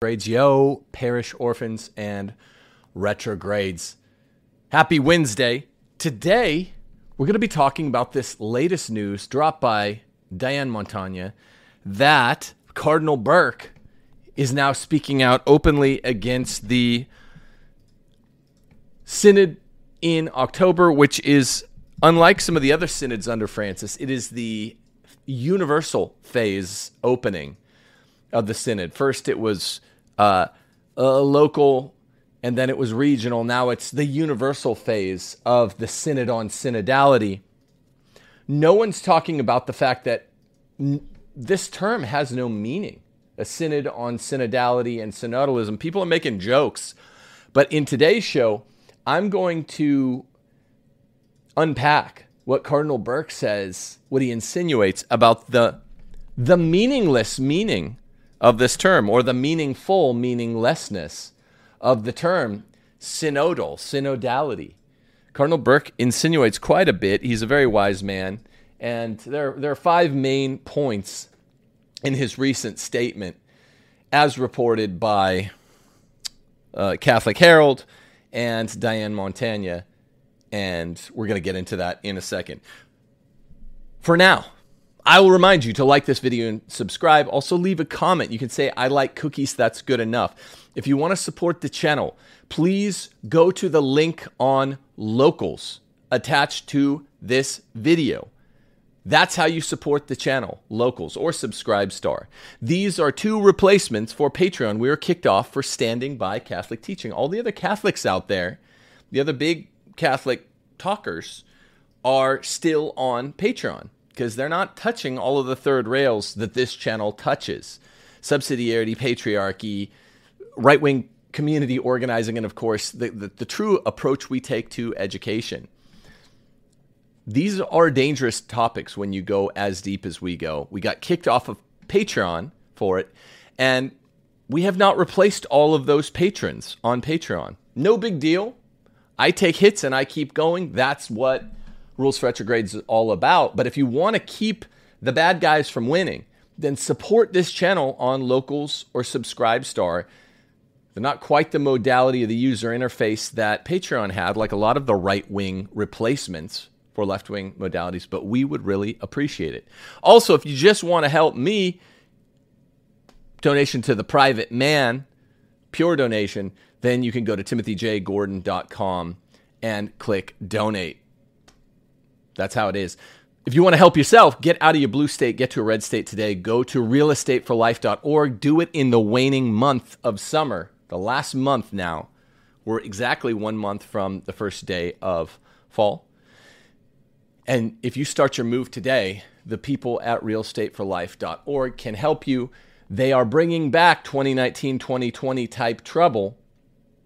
grades, yo, parish orphans and retrogrades. Happy Wednesday. Today, we're going to be talking about this latest news dropped by Diane Montagna that Cardinal Burke is now speaking out openly against the synod in October, which is unlike some of the other synods under Francis, it is the universal phase opening of the synod. First, it was uh, a local, and then it was regional. Now it's the universal phase of the synod on synodality. No one's talking about the fact that n- this term has no meaning. A synod on synodality and synodalism. People are making jokes. But in today's show, I'm going to unpack what Cardinal Burke says, what he insinuates about the the meaningless meaning of this term or the meaningful meaninglessness of the term synodal, synodality. Cardinal Burke insinuates quite a bit. He's a very wise man. And there, there are five main points in his recent statement, as reported by uh, Catholic Herald and Diane Montagna. And we're going to get into that in a second. For now, I will remind you to like this video and subscribe. Also, leave a comment. You can say, I like cookies, that's good enough. If you want to support the channel, please go to the link on locals attached to this video. That's how you support the channel, locals or Subscribe Star. These are two replacements for Patreon. We were kicked off for standing by Catholic teaching. All the other Catholics out there, the other big Catholic talkers, are still on Patreon because they're not touching all of the third rails that this channel touches subsidiarity, patriarchy, right wing community organizing, and of course, the, the, the, true approach we take to education. These are dangerous topics when you go as deep as we go. We got kicked off of Patreon for it, and we have not replaced all of those patrons on Patreon. No big deal. I take hits and I keep going. That's what Rules for Retrogrades is all about. But if you want to keep the bad guys from winning, then support this channel on Locals or Subscribestar. They're not quite the modality of the user interface that Patreon had, like a lot of the right wing replacements for left wing modalities, but we would really appreciate it. Also, if you just want to help me, donation to the private man, pure donation, then you can go to timothyjgordon.com and click donate. That's how it is. If you want to help yourself, get out of your blue state, get to a red state today. Go to realestateforlife.org. Do it in the waning month of summer, the last month now. We're exactly one month from the first day of fall. And if you start your move today, the people at realestateforlife.org can help you. They are bringing back 2019 2020 type trouble.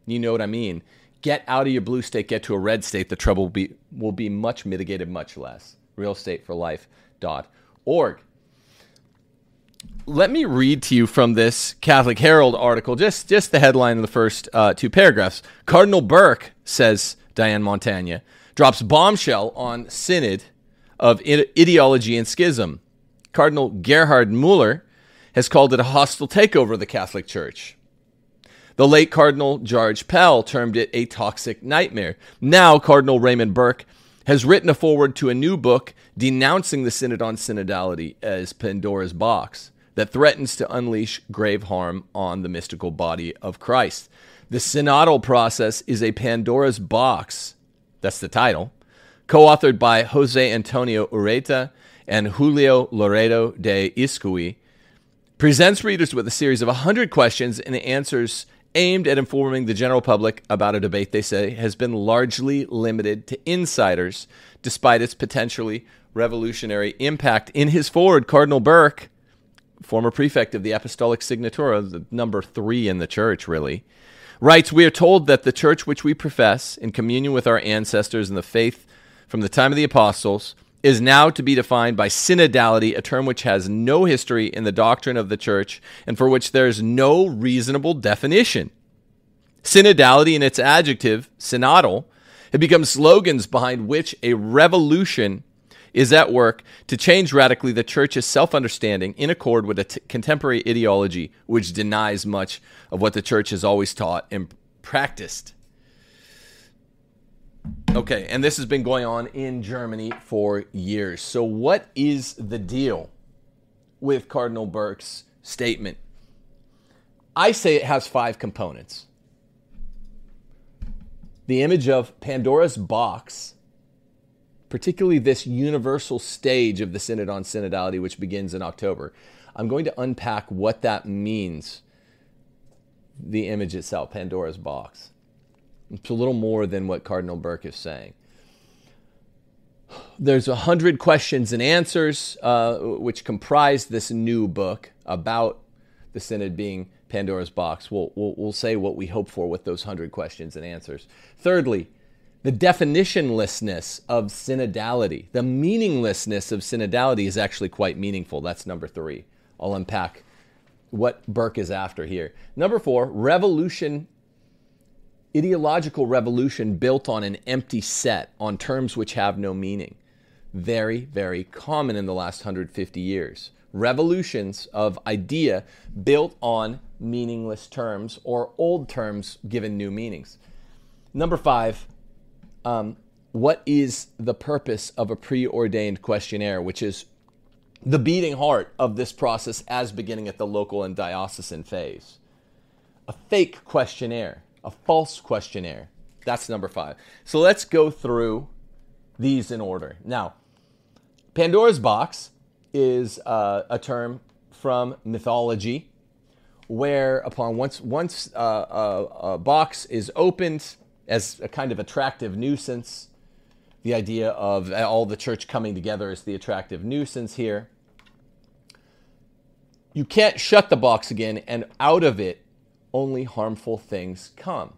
You know what I mean get out of your blue state, get to a red state, the trouble will be, will be much mitigated, much less. Realestateforlife.org. Let me read to you from this Catholic Herald article, just, just the headline of the first uh, two paragraphs. Cardinal Burke, says Diane Montagna, drops bombshell on synod of ideology and schism. Cardinal Gerhard Mueller has called it a hostile takeover of the Catholic Church. The late Cardinal George Pell termed it a toxic nightmare. Now, Cardinal Raymond Burke has written a foreword to a new book denouncing the Synod on Synodality as Pandora's box that threatens to unleash grave harm on the mystical body of Christ. The synodal process is a Pandora's box. That's the title. Co authored by Jose Antonio Ureta and Julio Loredo de Izcue, presents readers with a series of 100 questions and answers aimed at informing the general public about a debate they say has been largely limited to insiders, despite its potentially revolutionary impact. In his forward, Cardinal Burke, former prefect of the Apostolic Signatura, the number three in the church, really, writes We are told that the church which we profess, in communion with our ancestors in the faith from the time of the apostles, is now to be defined by synodality, a term which has no history in the doctrine of the church and for which there is no reasonable definition. Synodality and its adjective, synodal, have become slogans behind which a revolution is at work to change radically the church's self understanding in accord with a t- contemporary ideology which denies much of what the church has always taught and practiced. Okay, and this has been going on in Germany for years. So, what is the deal with Cardinal Burke's statement? I say it has five components the image of Pandora's box, particularly this universal stage of the Synod on Synodality, which begins in October. I'm going to unpack what that means, the image itself, Pandora's box. It's a little more than what Cardinal Burke is saying. There's a hundred questions and answers, uh, which comprise this new book about the synod being Pandora's box. We'll, we'll, we'll say what we hope for with those hundred questions and answers. Thirdly, the definitionlessness of synodality. The meaninglessness of synodality is actually quite meaningful. That's number three. I'll unpack what Burke is after here. Number four, revolution ideological revolution built on an empty set, on terms which have no meaning. Very, very common in the last 150 years. Revolutions of idea built on meaningless terms or old terms given new meanings. Number five, um, what is the purpose of a preordained questionnaire, which is the beating heart of this process as beginning at the local and diocesan phase? A fake questionnaire a false questionnaire. That's number five. So let's go through these in order. Now, Pandora's box is uh, a term from mythology, where upon once once uh, a, a box is opened as a kind of attractive nuisance, the idea of all the church coming together is the attractive nuisance here. You can't shut the box again, and out of it only harmful things come.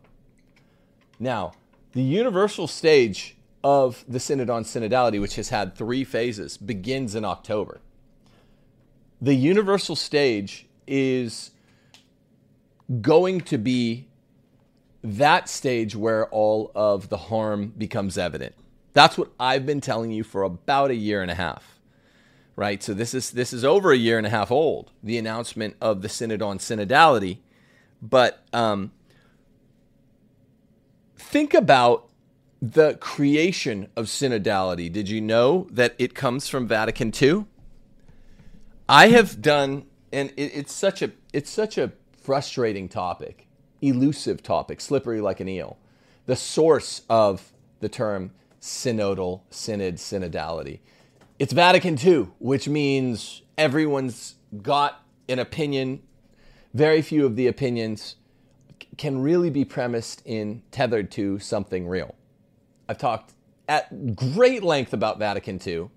Now, the universal stage of the Synod on Synodality, which has had three phases, begins in October. The universal stage is going to be that stage where all of the harm becomes evident. That's what I've been telling you for about a year and a half. Right? So this is this is over a year and a half old, the announcement of the Synod on Synodality but um, think about the creation of synodality. Did you know that it comes from Vatican II? I have done, and it, it's such a it's such a frustrating topic, elusive topic, slippery like an eel. The source of the term synodal, synod, synodality. It's Vatican II, which means everyone's got an opinion very few of the opinions can really be premised in tethered to something real. I've talked at great length about Vatican II.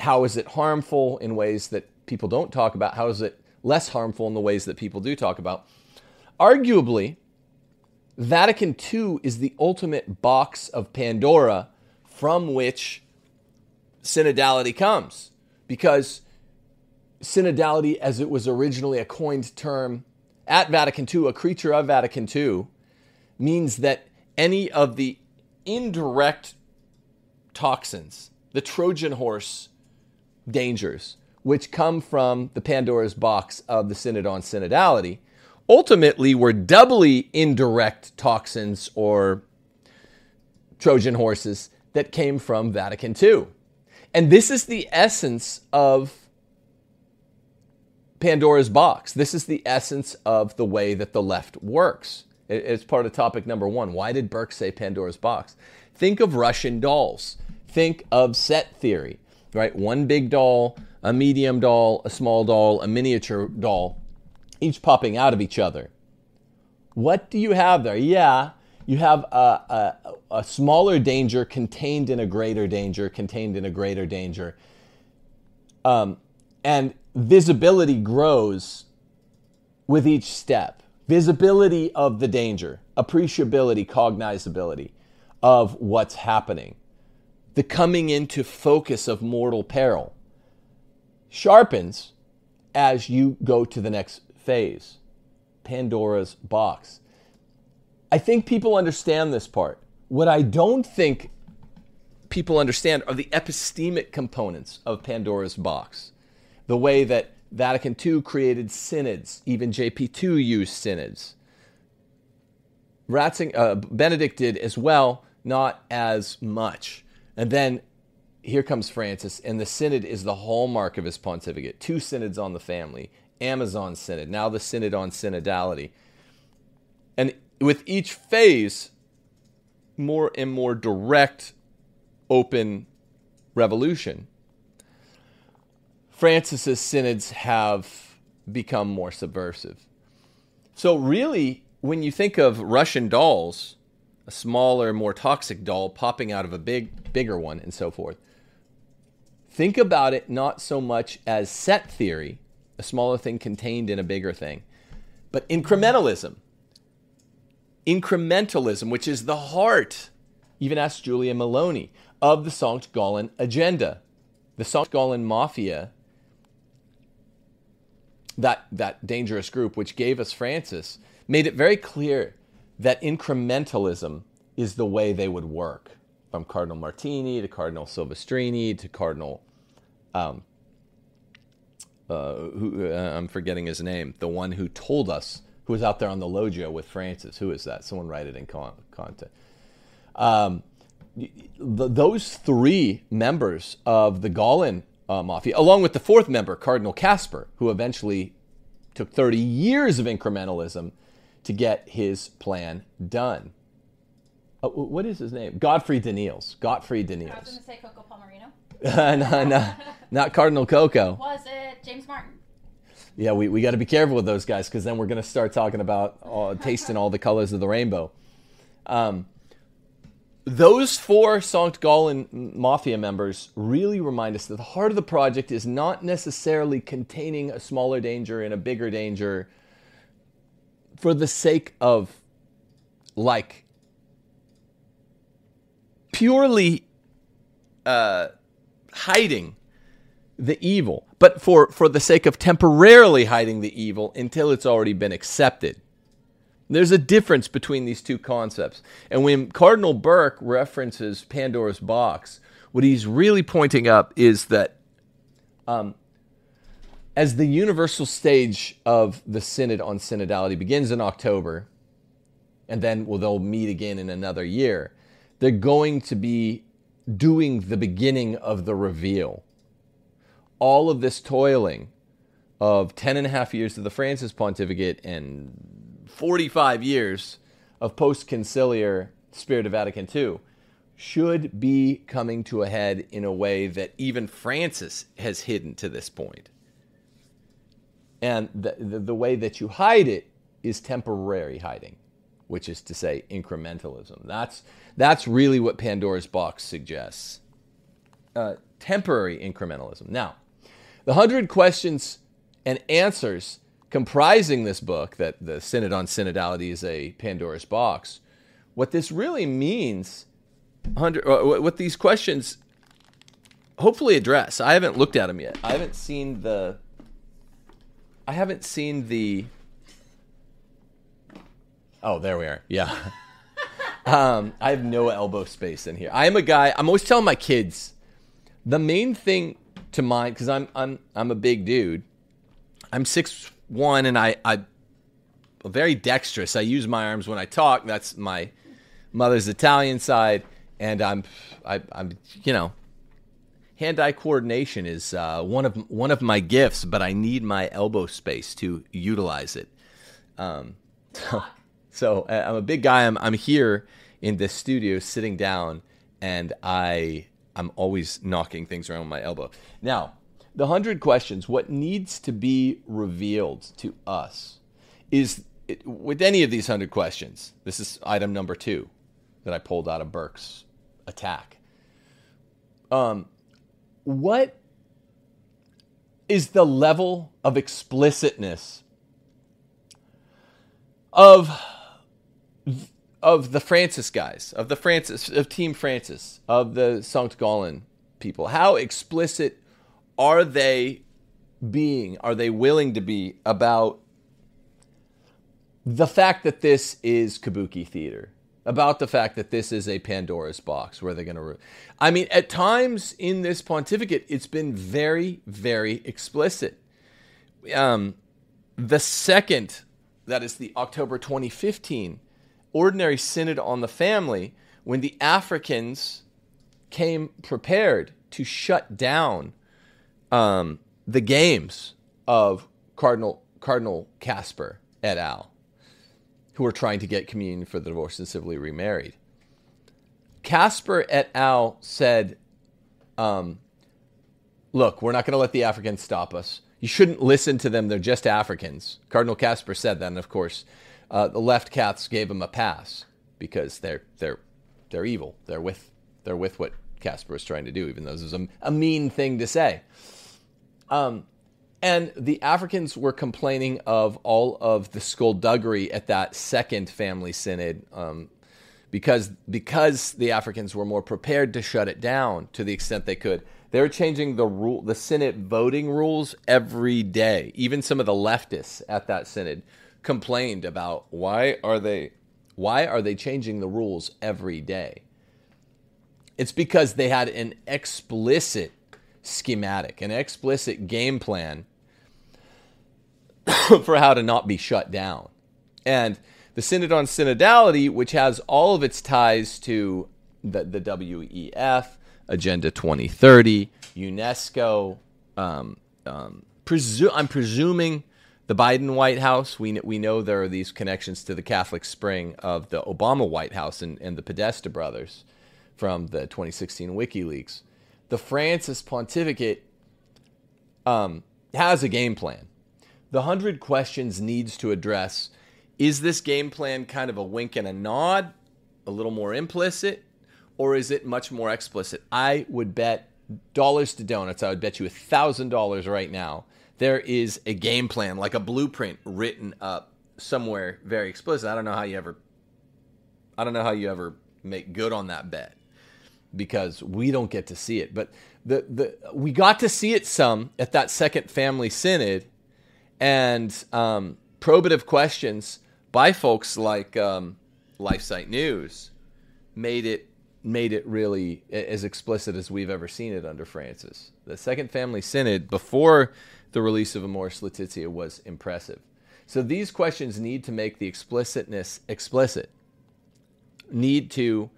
How is it harmful in ways that people don't talk about? How is it less harmful in the ways that people do talk about? Arguably, Vatican II is the ultimate box of Pandora from which synodality comes. Because synodality, as it was originally a coined term at Vatican II, a creature of Vatican II, means that any of the indirect toxins, the Trojan horse dangers, which come from the Pandora's box of the Synod on Synodality, ultimately were doubly indirect toxins or Trojan horses that came from Vatican II. And this is the essence of Pandora's box. This is the essence of the way that the left works. It's part of topic number one. Why did Burke say Pandora's box? Think of Russian dolls. Think of set theory, right? One big doll, a medium doll, a small doll, a miniature doll, each popping out of each other. What do you have there? Yeah, you have a, a, a smaller danger contained in a greater danger, contained in a greater danger. Um, and visibility grows with each step. Visibility of the danger, appreciability, cognizability of what's happening, the coming into focus of mortal peril sharpens as you go to the next phase Pandora's box. I think people understand this part. What I don't think people understand are the epistemic components of Pandora's box. The way that Vatican II created synods, even JP2 used synods. Ratzinger, uh, Benedict did as well, not as much. And then here comes Francis, and the synod is the hallmark of his pontificate. Two synods on the family, Amazon synod, now the synod on synodality. And with each phase, more and more direct, open revolution. Francis's synods have become more subversive. So, really, when you think of Russian dolls, a smaller, more toxic doll popping out of a big, bigger one, and so forth, think about it not so much as set theory, a smaller thing contained in a bigger thing, but incrementalism incrementalism, which is the heart, even ask Julia Meloni, of the Sankt Gallen agenda. The Sankt Gallen Mafia, that, that dangerous group which gave us Francis, made it very clear that incrementalism is the way they would work. From Cardinal Martini to Cardinal Silvestrini to Cardinal, um, uh, who, uh, I'm forgetting his name, the one who told us who was out there on the loggia with Francis. Who is that? Someone write it in con- content. Um, the, those three members of the Gallen uh, Mafia, along with the fourth member, Cardinal Kasper, who eventually took 30 years of incrementalism to get his plan done. Uh, what is his name? Godfried Danneels. Godfried Danneels. I was going to say Coccopalmerio. no, no, not Cardinal Coco. Was it James Martin? yeah, we, we got to be careful with those guys because then we're going to start talking about uh, tasting all the colors of the rainbow. Um, those four Sankt Gallen Mafia members really remind us that the heart of the project is not necessarily containing a smaller danger and a bigger danger for the sake of, like, purely uh, hiding the evil, but for, for the sake of temporarily hiding the evil until it's already been accepted. There's a difference between these two concepts. And when Cardinal Burke references Pandora's box, what he's really pointing up is that um, as the universal stage of the Synod on Synodality begins in October, and then well, they'll meet again in another year, they're going to be doing the beginning of the reveal all of this toiling of 10 and a half years of the Francis pontificate and 45 years of post conciliar Spirit of Vatican II should be coming to a head in a way that even Francis has hidden to this point. And the, the, the way that you hide it is temporary hiding, which is to say incrementalism. That's, that's really what Pandora's box suggests. Uh, temporary incrementalism. Now, the hundred questions and answers comprising this book, that the Synod on Synodality is a Pandora's box, what this really means, uh, what these questions hopefully address. I haven't looked at them yet. I haven't seen the. I haven't seen the. Oh, there we are. Yeah. um, I have no elbow space in here. I am a guy. I'm always telling my kids, the main thing to mind because I'm I'm I'm a big dude. I'm six one and I I very dexterous. I use my arms when I talk. That's my mother's Italian side, and I'm I, am i am you know hand-eye coordination is uh, one of one of my gifts, but I need my elbow space to utilize it. Um, so, so uh, I'm a big guy. I'm I'm here in this studio sitting down, and I I'm always knocking things around with my elbow. Now, the 100 questions, what needs to be revealed to us is with any of these 100 questions, this is item number two that I pulled out of Burke's attack. Um, what is the level of explicitness of of the Francis guys, of the Francis, of Team Francis, of the Sankt Gallen people? How explicit are they being? Are they willing to be about the fact that this is kabuki theater? about the fact that this is a Pandora's box where they're going to. I mean, at times in this pontificate, it's been very, very explicit. Um, the second, that is the October 2015 Ordinary Synod on the Family, when the Africans came prepared to shut down um, the games of Cardinal Cardinal Kasper et al who were trying to get communion for the divorced and civilly remarried. Kasper et al. said, um, Look, we're not going to let the Africans stop us. You shouldn't listen to them. They're just Africans. Cardinal Kasper said that, and of course, uh, the left Catholics gave him a pass because they're they're they're evil. They're with they're with what Kasper was trying to do, even though this is a, a mean thing to say. Um, and the Africans were complaining of all of the skullduggery at that second family synod um, because, because the Africans were more prepared to shut it down to the extent they could. They were changing the rule, the synod voting rules every day. Even some of the leftists at that synod complained about why are they why are they changing the rules every day? It's because they had an explicit schematic, an explicit game plan for how to not be shut down. And the Synod on Synodality, which has all of its ties to the, the WEF, Agenda 2030, UNESCO, um, um, presu- I'm presuming the Biden White House. We, we know there are these connections to the Catholic Spring of the Obama White House and, and the Podesta brothers from the 2016 WikiLeaks. The Francis pontificate um, has a game plan the 100 questions needs to address is this game plan kind of a wink and a nod, a little more implicit, or is it much more explicit? I would bet dollars to donuts, I would bet you $1,000 right now. There is a game plan, like a blueprint written up somewhere very explicit. I don't know how you ever I don't know how you ever make good on that bet because we don't get to see it. But the the we got to see it some at that second family synod and um, probative questions by folks like um, LifeSite News made it made it really as explicit as we've ever seen it under Francis. The Second Family Synod before the release of Amoris Laetitia was impressive. So these questions need to make the explicitness explicit. Need to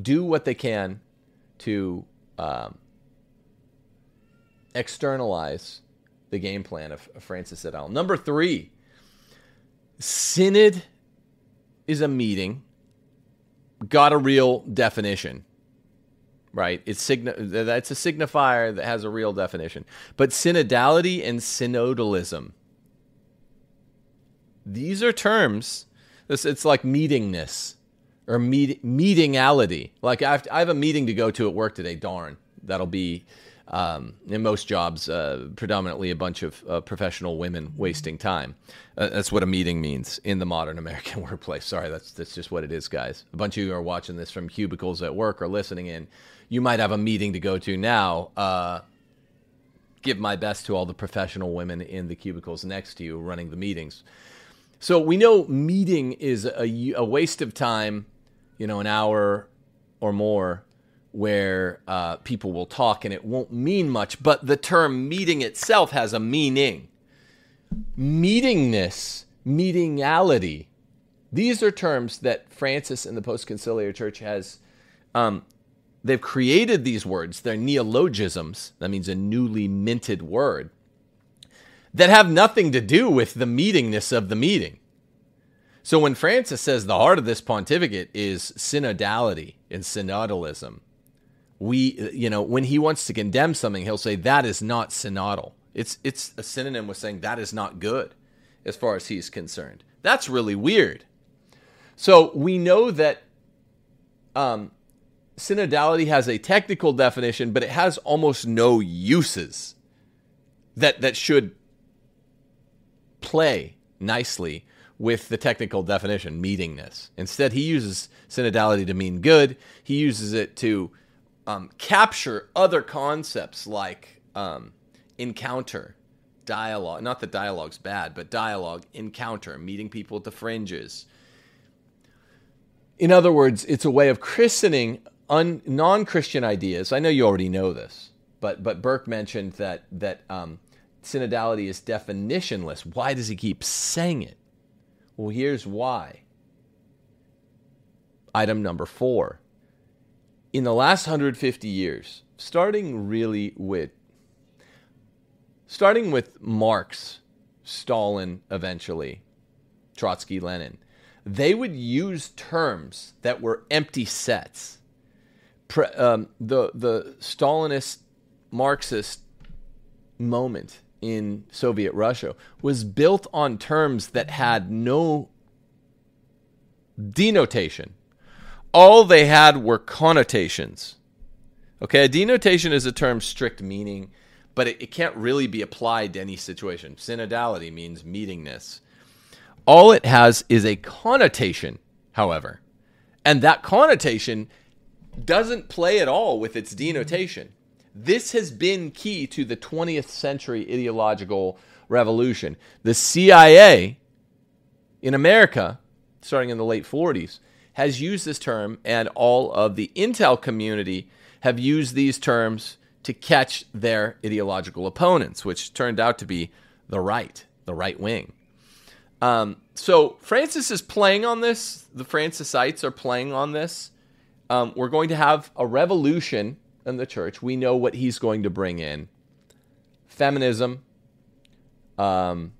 do what they can to um, externalize the game plan of, Francis et al. Number three, synod is a meeting, got a real definition, right? It's signi- that's a signifier that has a real definition. But synodality and synodalism, these are terms. It's like meetingness or meet, meetingality. Like I have, to, I have a meeting to go to at work today. Darn, that'll be um, in most jobs, uh, predominantly a bunch of uh, professional women wasting time. Uh, that's what a meeting means in the modern American workplace. Sorry, that's that's just what it is, guys. A bunch of you are watching this from cubicles at work or listening in. You might have a meeting to go to now. Uh, give my best to all the professional women in the cubicles next to you running the meetings. So we know meeting is a, a waste of time, you know, an hour or more where uh, people will talk and it won't mean much, but the term meeting itself has a meaning. Meetingness, meetingality, these are terms that Francis and the Postconciliar Church has. Um, they've created these words. They're neologisms. That means a newly minted word that have nothing to do with the meetingness of the meeting. So when Francis says the heart of this pontificate is synodality and synodalism, we you know when he wants to condemn something he'll say that is not synodal. It's it's a synonym with saying that is not good as far as he's concerned. That's really weird. So we know that um, synodality has a technical definition but it has almost no uses that that should play nicely with the technical definition meetingness instead he uses synodality to mean good he uses it to um, capture other concepts like um, encounter, dialogue. Not that dialogue's bad, but dialogue, encounter, meeting people at the fringes. In other words, it's a way of christening un, non-Christian ideas. I know you already know this, but but Burke mentioned that that um, synodality is definitionless. Why does he keep saying it? Well, here's why. Item number four. In the last 150 years, starting really with starting with Marx, Stalin eventually, Trotsky, Lenin, they would use terms that were empty sets. Pre, um, the the Stalinist Marxist moment in Soviet Russia was built on terms that had no denotation. All they had were connotations. Okay, a denotation is a term strict meaning, but it, it can't really be applied to any situation. Synodality means meetingness. All it has is a connotation, however, and that connotation doesn't play at all with its denotation. This has been key to the 20th century ideological revolution. The CIA in America, starting in the late 40s, has used this term, and all of the intel community have used these terms to catch their ideological opponents, which turned out to be the right, the right wing. Um, so Francis is playing on this. The Francisites are playing on this. Um, we're going to have a revolution in the church. We know what he's going to bring in feminism. Um,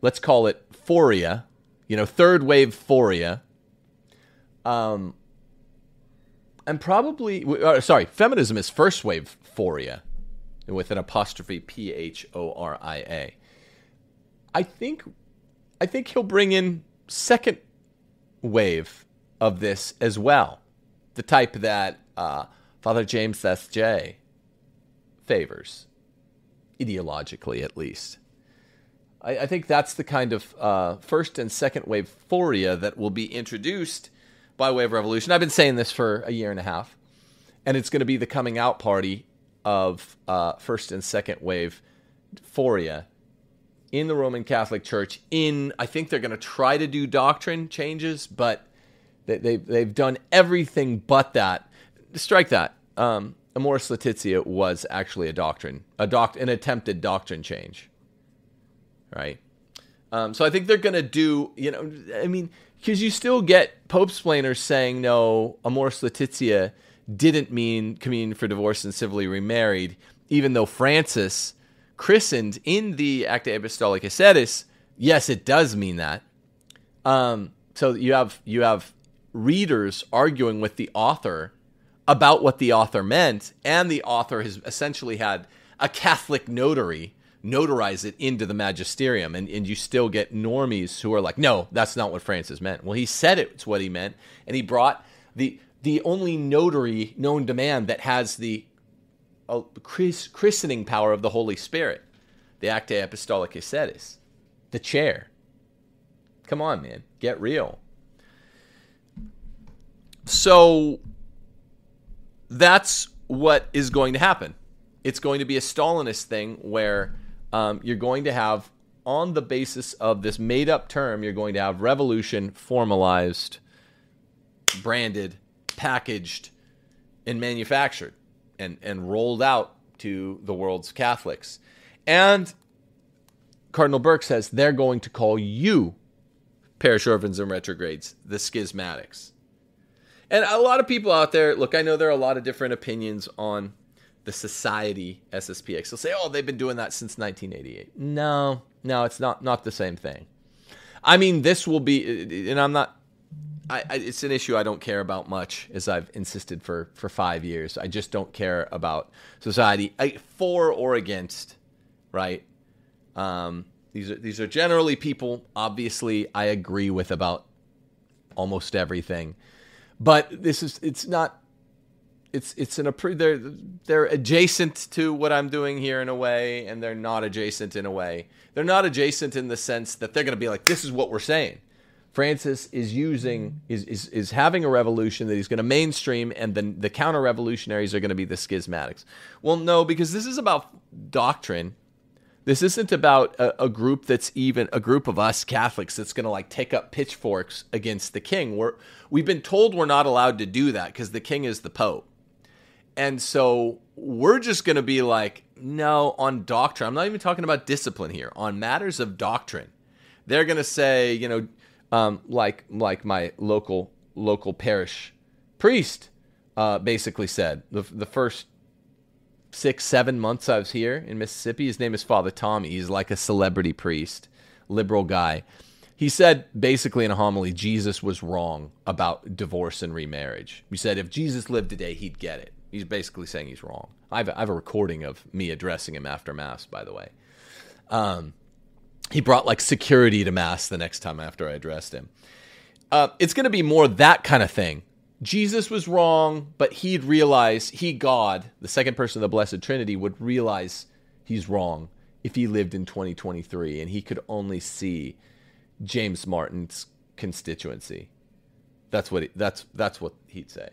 let's call it phoria, you know, third wave phoria. Um, and probably, uh, sorry, feminism is first wave phoria with an apostrophe P H O R I A. I think, I think he'll bring in second wave of this as well, the type that uh, Father James S. J. favors, ideologically at least. I, I think that's the kind of uh, first and second wave phoria that will be introduced by way of revolution. I've been saying this for a year and a half, and it's going to be the coming out party of uh, first and second wave phoria in the Roman Catholic Church. In I think they're going to try to do doctrine changes, but they, they, they've done everything but that strike that. Um, Amoris Laetitia was actually a doctrine, a doc, an attempted doctrine change, right? Um, so I think they're going to do, you know, I mean, because you still get Pope splainers saying no, Amoris Laetitia didn't mean communion for divorce and civilly remarried, even though Francis christened in the Acta Apostolicae Sedis, yes, it does mean that. Um, so you have you have readers arguing with the author about what the author meant, and the author has essentially had a Catholic notary notarize it into the magisterium, and, and you still get normies who are like, no, that's not what Francis meant. Well, he said it's what he meant, and he brought the the only notary known to man that has the uh, christening power of the Holy Spirit, the Acta Apostolicae Sedis, the chair. Come on, man, get real. So that's what is going to happen. It's going to be a Stalinist thing where um, you're going to have, on the basis of this made up term, you're going to have revolution formalized, branded, packaged, and manufactured and, and rolled out to the world's Catholics. And Cardinal Burke says they're going to call you, parish orphans and retrogrades, the schismatics. And a lot of people out there, look, I know there are a lot of different opinions on the society SSPX. They'll say, "Oh, they've been doing that since 1988." No, no, it's not not the same thing. I mean, this will be, and I'm not. I, I, it's an issue I don't care about much, as I've insisted for for five years. I just don't care about society I, for or against, right? Um, these are these are generally people. Obviously, I agree with about almost everything but this is it's not it's it's an they're they're adjacent to what I'm doing here in a way, and they're not adjacent in a way. They're not adjacent in the sense that they're going to be like, this is what we're saying. Francis is using is is, is having a revolution that he's going to mainstream, and then the counter revolutionaries are going to be the schismatics. Well, no, because this is about doctrine. This isn't about a, a group that's even a group of us Catholics that's going to like take up pitchforks against the king. We're we've been told we're not allowed to do that because the king is the pope, and so we're just going to be like, no, on doctrine. I'm not even talking about discipline here. On matters of doctrine, they're going to say, you know, um, like like my local local parish priest uh, basically said the the first six, seven months I was here in Mississippi. His name is Father Tommy. He's like a celebrity priest, liberal guy. He said basically in a homily, Jesus was wrong about divorce and remarriage. He said if Jesus lived today, he'd get it. He's basically saying he's wrong. I have, I have a recording of me addressing him after Mass, by the way. Um, he brought like security to Mass the next time after I addressed him. Uh, it's going to be more that kind of thing Jesus was wrong, but he'd realize, he, God, the second person of the Blessed Trinity, would realize he's wrong if he lived in 2023 and he could only see James Martin's constituency. That's what he, that's that's what he'd say.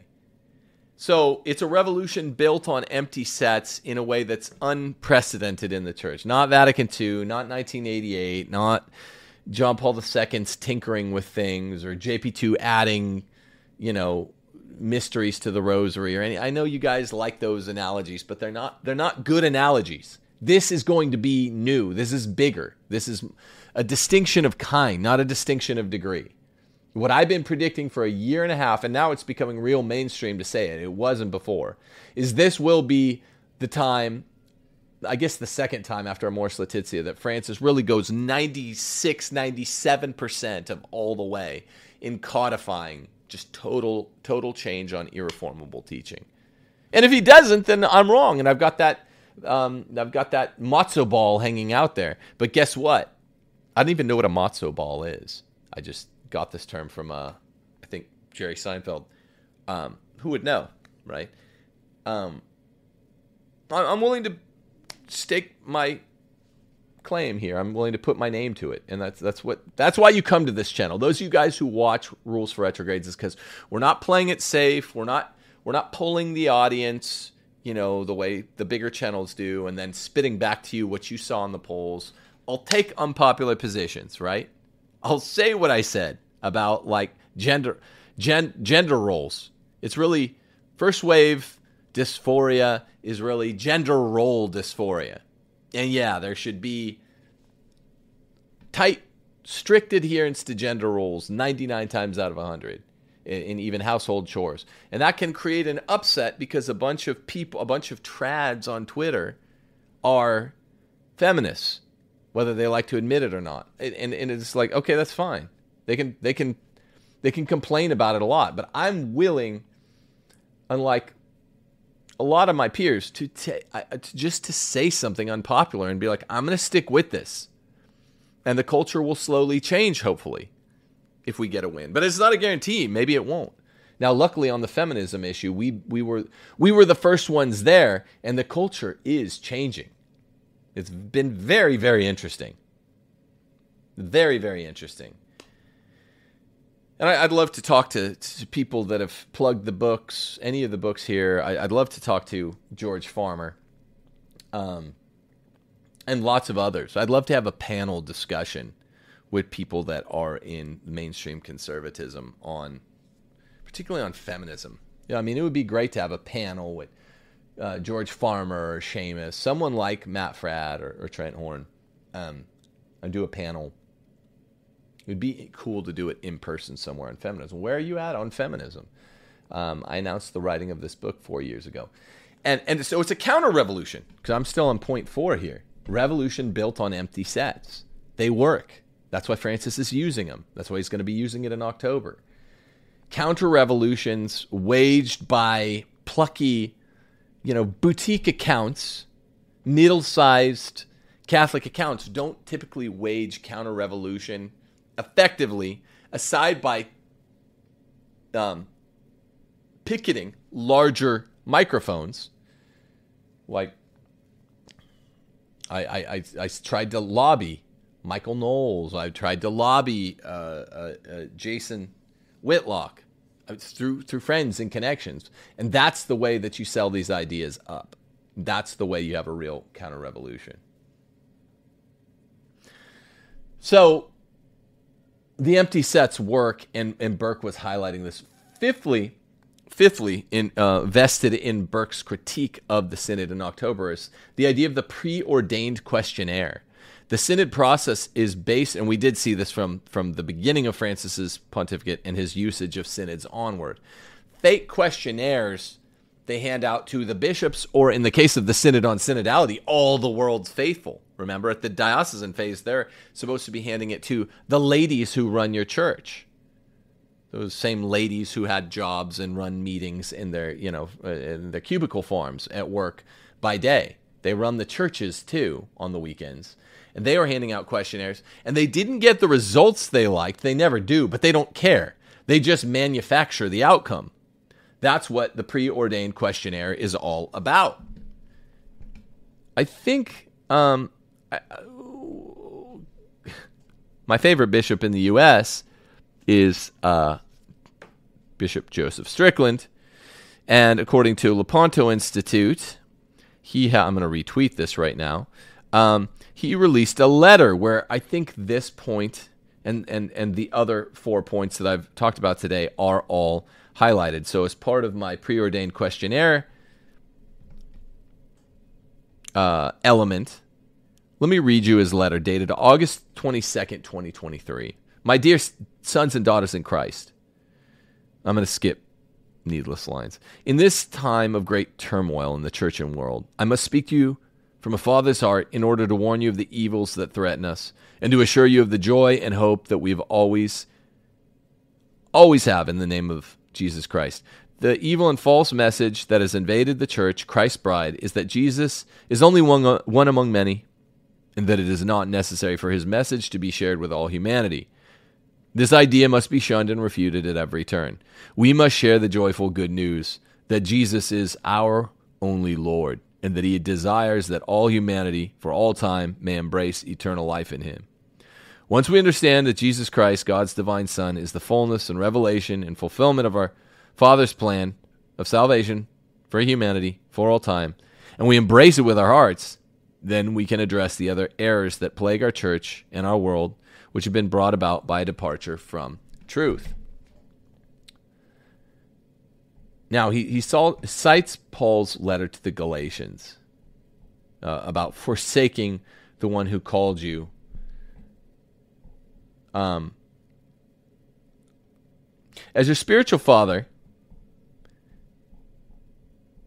So it's a revolution built on empty sets in a way that's unprecedented in the church. Not Vatican II, not 1988, not John Paul II's tinkering with things or JP2 adding you know, mysteries to the rosary or any I know you guys like those analogies, but they're not they're not good analogies. This is going to be new. This is bigger. This is a distinction of kind, not a distinction of degree. What I've been predicting for a year and a half, and now it's becoming real mainstream to say it, it wasn't before, is this will be the time, I guess the second time after Amoris Laetitia, that Francis really goes 96, 97% of all the way in codifying just total total change on irreformable teaching. And if he doesn't, then I'm wrong, and I've got that um, I've got that matzo ball hanging out there. But guess what? I don't even know what a matzo ball is. I just got this term from uh, I think Jerry Seinfeld. Um, who would know, right? Um, I'm willing to stake my claim here. I'm willing to put my name to it, and that's that's what that's why you come to this channel. Those of you guys who watch Rules for Retrogrades is because we're not playing it safe. We're not we're not pulling the audience, you know, the way the bigger channels do, and then spitting back to you what you saw in the polls. I'll take unpopular positions, right? I'll say what I said about like gender gen, gender roles. It's really first wave dysphoria is really gender role dysphoria. And yeah, there should be tight, strict adherence to gender roles 99 times out of 100 in, in, even household chores. And that can create an upset because a bunch of people, a bunch of trads on Twitter are feminists, whether they like to admit it or not. And, and, and it's like, okay, that's fine. They can, they can, they can complain about it a lot, but I'm willing, unlike a lot of my peers to, t- uh, to just to say something unpopular and be like, I'm going to stick with this, and the culture will slowly change. Hopefully, if we get a win, but it's not a guarantee. Maybe it won't. Now, luckily, on the feminism issue, we we were we were the first ones there, and the culture is changing. It's been very very interesting. Very very interesting. And I, would love to talk to, to, people that have plugged the books, any of the books here. I, would love to talk to George Farmer um, and lots of others. I'd love to have a panel discussion with people that are in mainstream conservatism on, particularly on feminism. Yeah, I mean, it would be great to have a panel with uh, George Farmer or Seamus, someone like Matt Fradd or, or Trent Horn, um, and do a panel it would be cool to do it in person somewhere on feminism. Where are you at on feminism? Um, I announced the writing of this book four years ago. And, and so it's a counter revolution because I'm still on point four here. Revolution built on empty sets. They work. That's why Francis is using them. That's why he's going to be using it in October. Counter revolutions waged by plucky, you know, boutique accounts, needle sized Catholic accounts don't typically wage counter revolution effectively, aside by um, picketing larger microphones, like I, I, I, I, tried to lobby Michael Knowles. I tried to lobby uh, uh, uh, Jason Whitlock uh, through through friends and connections, and that's the way that you sell these ideas up. That's the way you have a real counter revolution. So the empty sets work, and, and Burke was highlighting this. Fifthly, fifthly, in, uh, vested in Burke's critique of the synod in October is the idea of the preordained questionnaire. The synod process is based, and we did see this from, from the beginning of Francis's pontificate and his usage of synods onward. Fake questionnaires they hand out to the bishops, or in the case of the synod on synodality, all the world's faithful. Remember, at the diocesan phase, they're supposed to be handing it to the ladies who run your church. Those same ladies who had jobs and run meetings in their, you know, uh, in their cubicle farms at work by day. They run the churches too on the weekends. And they were handing out questionnaires, and they didn't get the results they liked. They never do, but they don't care. They just manufacture the outcome. That's what the preordained questionnaire is all about. I think um, My favorite bishop in the U.S. is uh, Bishop Joseph Strickland, and according to Lepanto Institute, he ha- I'm going to retweet this right now. Um, he released a letter where I think this point and and and the other four points that I've talked about today are all highlighted. So, as part of my preordained questionnaire uh, element, let me read you his letter dated August 22nd, 2023. My dear sons and daughters in Christ, I'm going to skip needless lines. In this time of great turmoil in the church and world, I must speak to you from a father's heart in order to warn you of the evils that threaten us and to assure you of the joy and hope that we have always always have in the name of Jesus Christ. The evil and false message that has invaded the church, Christ's bride, is that Jesus is only one, one among many, and that it is not necessary for his message to be shared with all humanity. This idea must be shunned and refuted at every turn. We must share the joyful good news that Jesus is our only Lord, and that he desires that all humanity, for all time, may embrace eternal life in him. Once we understand that Jesus Christ, God's divine Son, is the fullness and revelation and fulfillment of our Father's plan of salvation for humanity for all time, and we embrace it with our hearts, then we can address the other errors that plague our church and our world, which have been brought about by a departure from truth. Now, he, he saw, cites Paul's letter to the Galatians uh, about forsaking the one who called you um, as your spiritual father,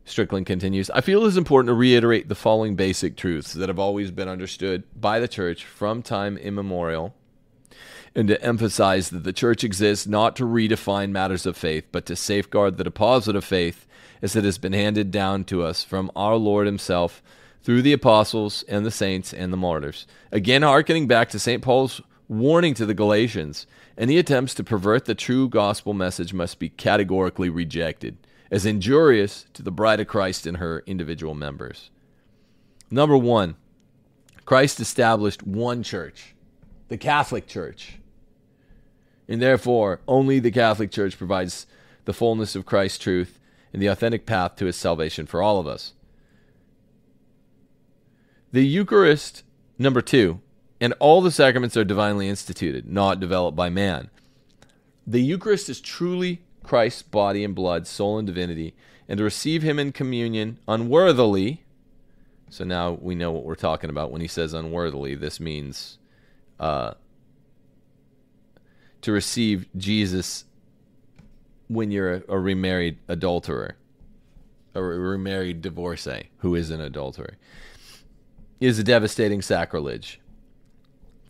Strickland continues, I feel it is important to reiterate the following basic truths that have always been understood by the church from time immemorial, and to emphasize that the church exists not to redefine matters of faith, but to safeguard the deposit of faith as it has been handed down to us from our Lord Himself through the apostles and the saints and the martyrs. Again, hearkening back to St. Paul's warning to the Galatians, any attempts to pervert the true gospel message must be categorically rejected as injurious to the bride of Christ and her individual members. Number one, Christ established one church, the Catholic Church. And therefore, only the Catholic Church provides the fullness of Christ's truth and the authentic path to his salvation for all of us. The Eucharist, number two, and all the sacraments are divinely instituted, not developed by man. The Eucharist is truly Christ's body and blood, soul and divinity, and to receive him in communion unworthily. So now we know what we're talking about when he says unworthily. This means uh, to receive Jesus when you're a, a remarried adulterer, a remarried divorcee who is an adulterer, is a devastating sacrilege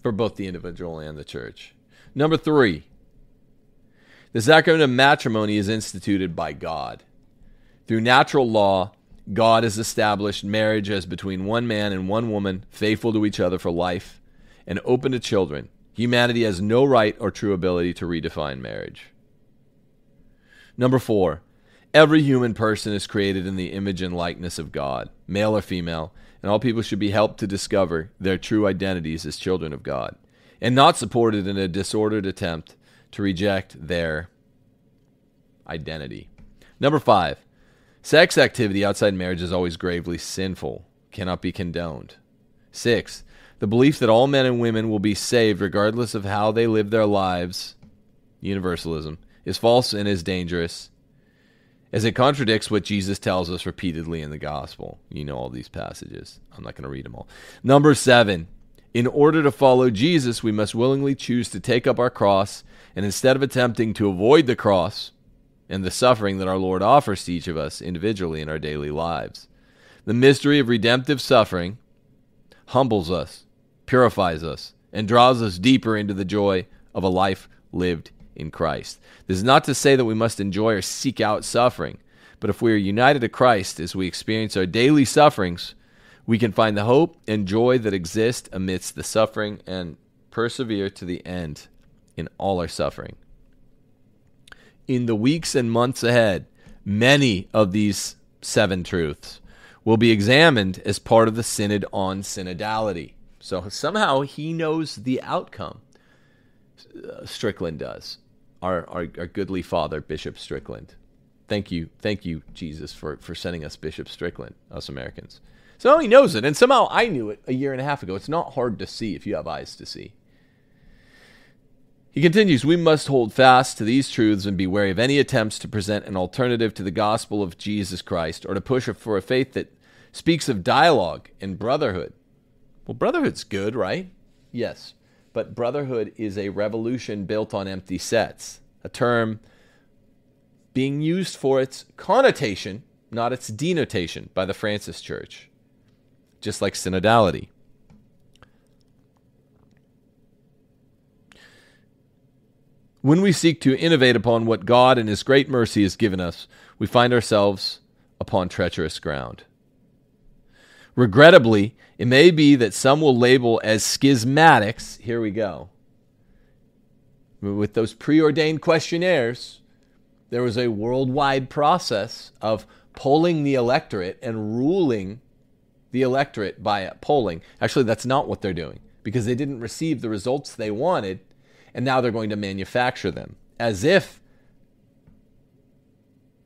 for both the individual and the church. Number three, the sacrament of matrimony is instituted by God. Through natural law, God has established marriage as between one man and one woman, faithful to each other for life and open to children. Humanity has no right or true ability to redefine marriage. Number four, every human person is created in the image and likeness of God, male or female, and all people should be helped to discover their true identities as children of God, and not supported in a disordered attempt to reject their identity. Number five, sex activity outside marriage is always gravely sinful, cannot be condoned. Six, The belief that all men and women will be saved regardless of how they live their lives, universalism, is false and is dangerous, as it contradicts what Jesus tells us repeatedly in the gospel. You know all these passages. I'm not going to read them all. Number seven, in order to follow Jesus, we must willingly choose to take up our cross, and instead of attempting to avoid the cross and the suffering that our Lord offers to each of us individually in our daily lives, the mystery of redemptive suffering humbles us, purifies us, and draws us deeper into the joy of a life lived in Christ. This is not to say that we must enjoy or seek out suffering, but if we are united to Christ as we experience our daily sufferings, we can find the hope and joy that exist amidst the suffering and persevere to the end in all our suffering. In the weeks and months ahead, many of these seven truths will be examined as part of the Synod on Synodality. So somehow he knows the outcome. Uh, Strickland does. Our, our, our goodly father, Bishop Strickland. Thank you, thank you, Jesus, for, for sending us Bishop Strickland, us Americans. So he knows it, and somehow I knew it a year and a half ago. It's not hard to see if you have eyes to see. He continues, We must hold fast to these truths and be wary of any attempts to present an alternative to the gospel of Jesus Christ or to push for a faith that speaks of dialogue and brotherhood. Well, brotherhood's good, right? Yes. But brotherhood is a revolution built on empty sets, a term being used for its connotation, not its denotation, by the Francis Church, just like synodality. When we seek to innovate upon what God in His great mercy has given us, we find ourselves upon treacherous ground. Regrettably, it may be that some will label as schismatics. Here we go. With those preordained questionnaires, there was a worldwide process of polling the electorate and ruling the electorate by polling. Actually, that's not what they're doing because they didn't receive the results they wanted, and now they're going to manufacture them as if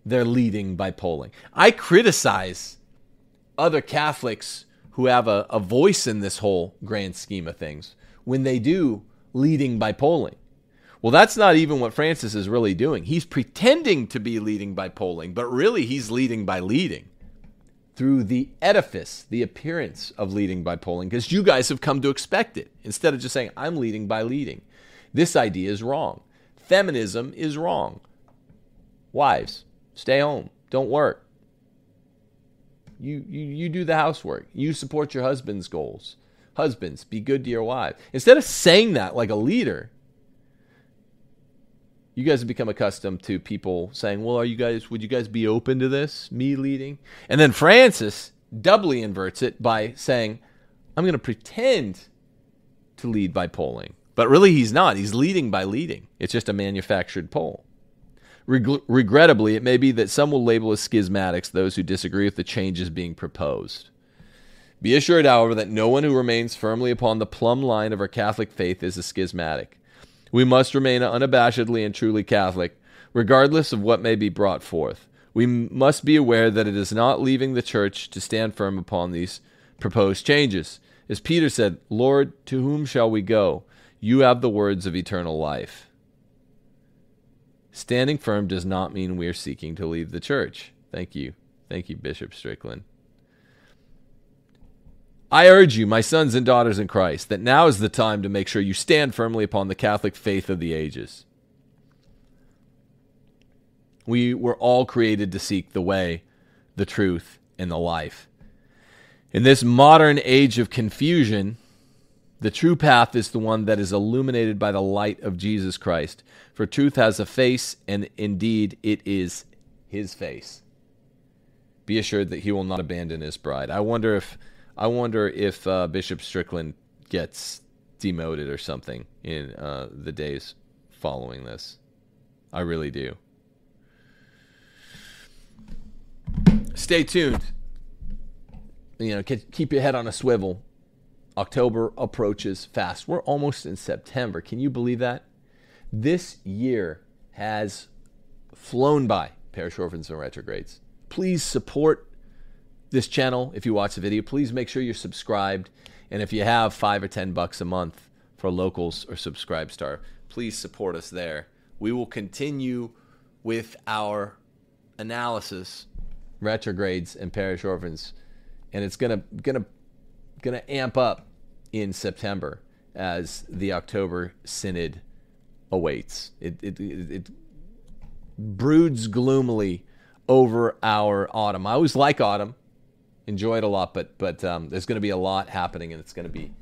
they're leading by polling. I criticize other Catholics who have a, a voice in this whole grand scheme of things when they do leading by polling. Well, that's not even what Francis is really doing. He's pretending to be leading by polling, but really he's leading by leading through the edifice, the appearance of leading by polling, because you guys have come to expect it instead of just saying, I'm leading by leading. This idea is wrong. Feminism is wrong. Wives, stay home, don't work. You, you, you do the housework. You support your husband's goals. Husbands, be good to your wife. Instead of saying that like a leader, you guys have become accustomed to people saying, "Well, are you guys? Would you guys be open to this? Me leading?" And then Francis doubly inverts it by saying, "I'm going to pretend to lead by polling," but really he's not. He's leading by leading. It's just a manufactured poll. regrettably, it may be that some will label as schismatics those who disagree with the changes being proposed. Be assured, however, that no one who remains firmly upon the plumb line of our Catholic faith is a schismatic. We must remain unabashedly and truly Catholic, regardless of what may be brought forth. We must be aware that it is not leaving the church to stand firm upon these proposed changes. As Peter said, Lord, to whom shall we go? You have the words of eternal life. Standing firm does not mean we are seeking to leave the church. Thank you. Thank you, Bishop Strickland. I urge you, my sons and daughters in Christ, that now is the time to make sure you stand firmly upon the Catholic faith of the ages. We were all created to seek the way, the truth, and the life. In this modern age of confusion, the true path is the one that is illuminated by the light of Jesus Christ. For truth has a face, and indeed it is his face. Be assured that he will not abandon his bride. I wonder if I wonder if uh, Bishop Strickland gets demoted or something in uh, the days following this. I really do. Stay tuned. You know, keep your head on a swivel. October approaches fast. We're almost in September. Can you believe that? This year has flown by, parish orphans and retrogrades. Please support this channel, if you watch the video, please make sure you're subscribed. And if you have five or 10 bucks a month for locals or SubscribeStar, please support us there. We will continue with our analysis, retrogrades and parish orphans, and it's gonna gonna gonna amp up in September as the October synod awaits. It it, it, it broods gloomily over our autumn. I always like autumn, enjoy it a lot, but but um, there's going to be a lot happening, and it's going to be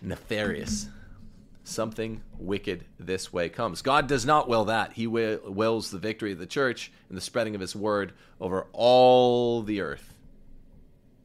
nefarious. Something wicked this way comes. God does not will that. He wills the victory of the church and the spreading of His word over all the earth.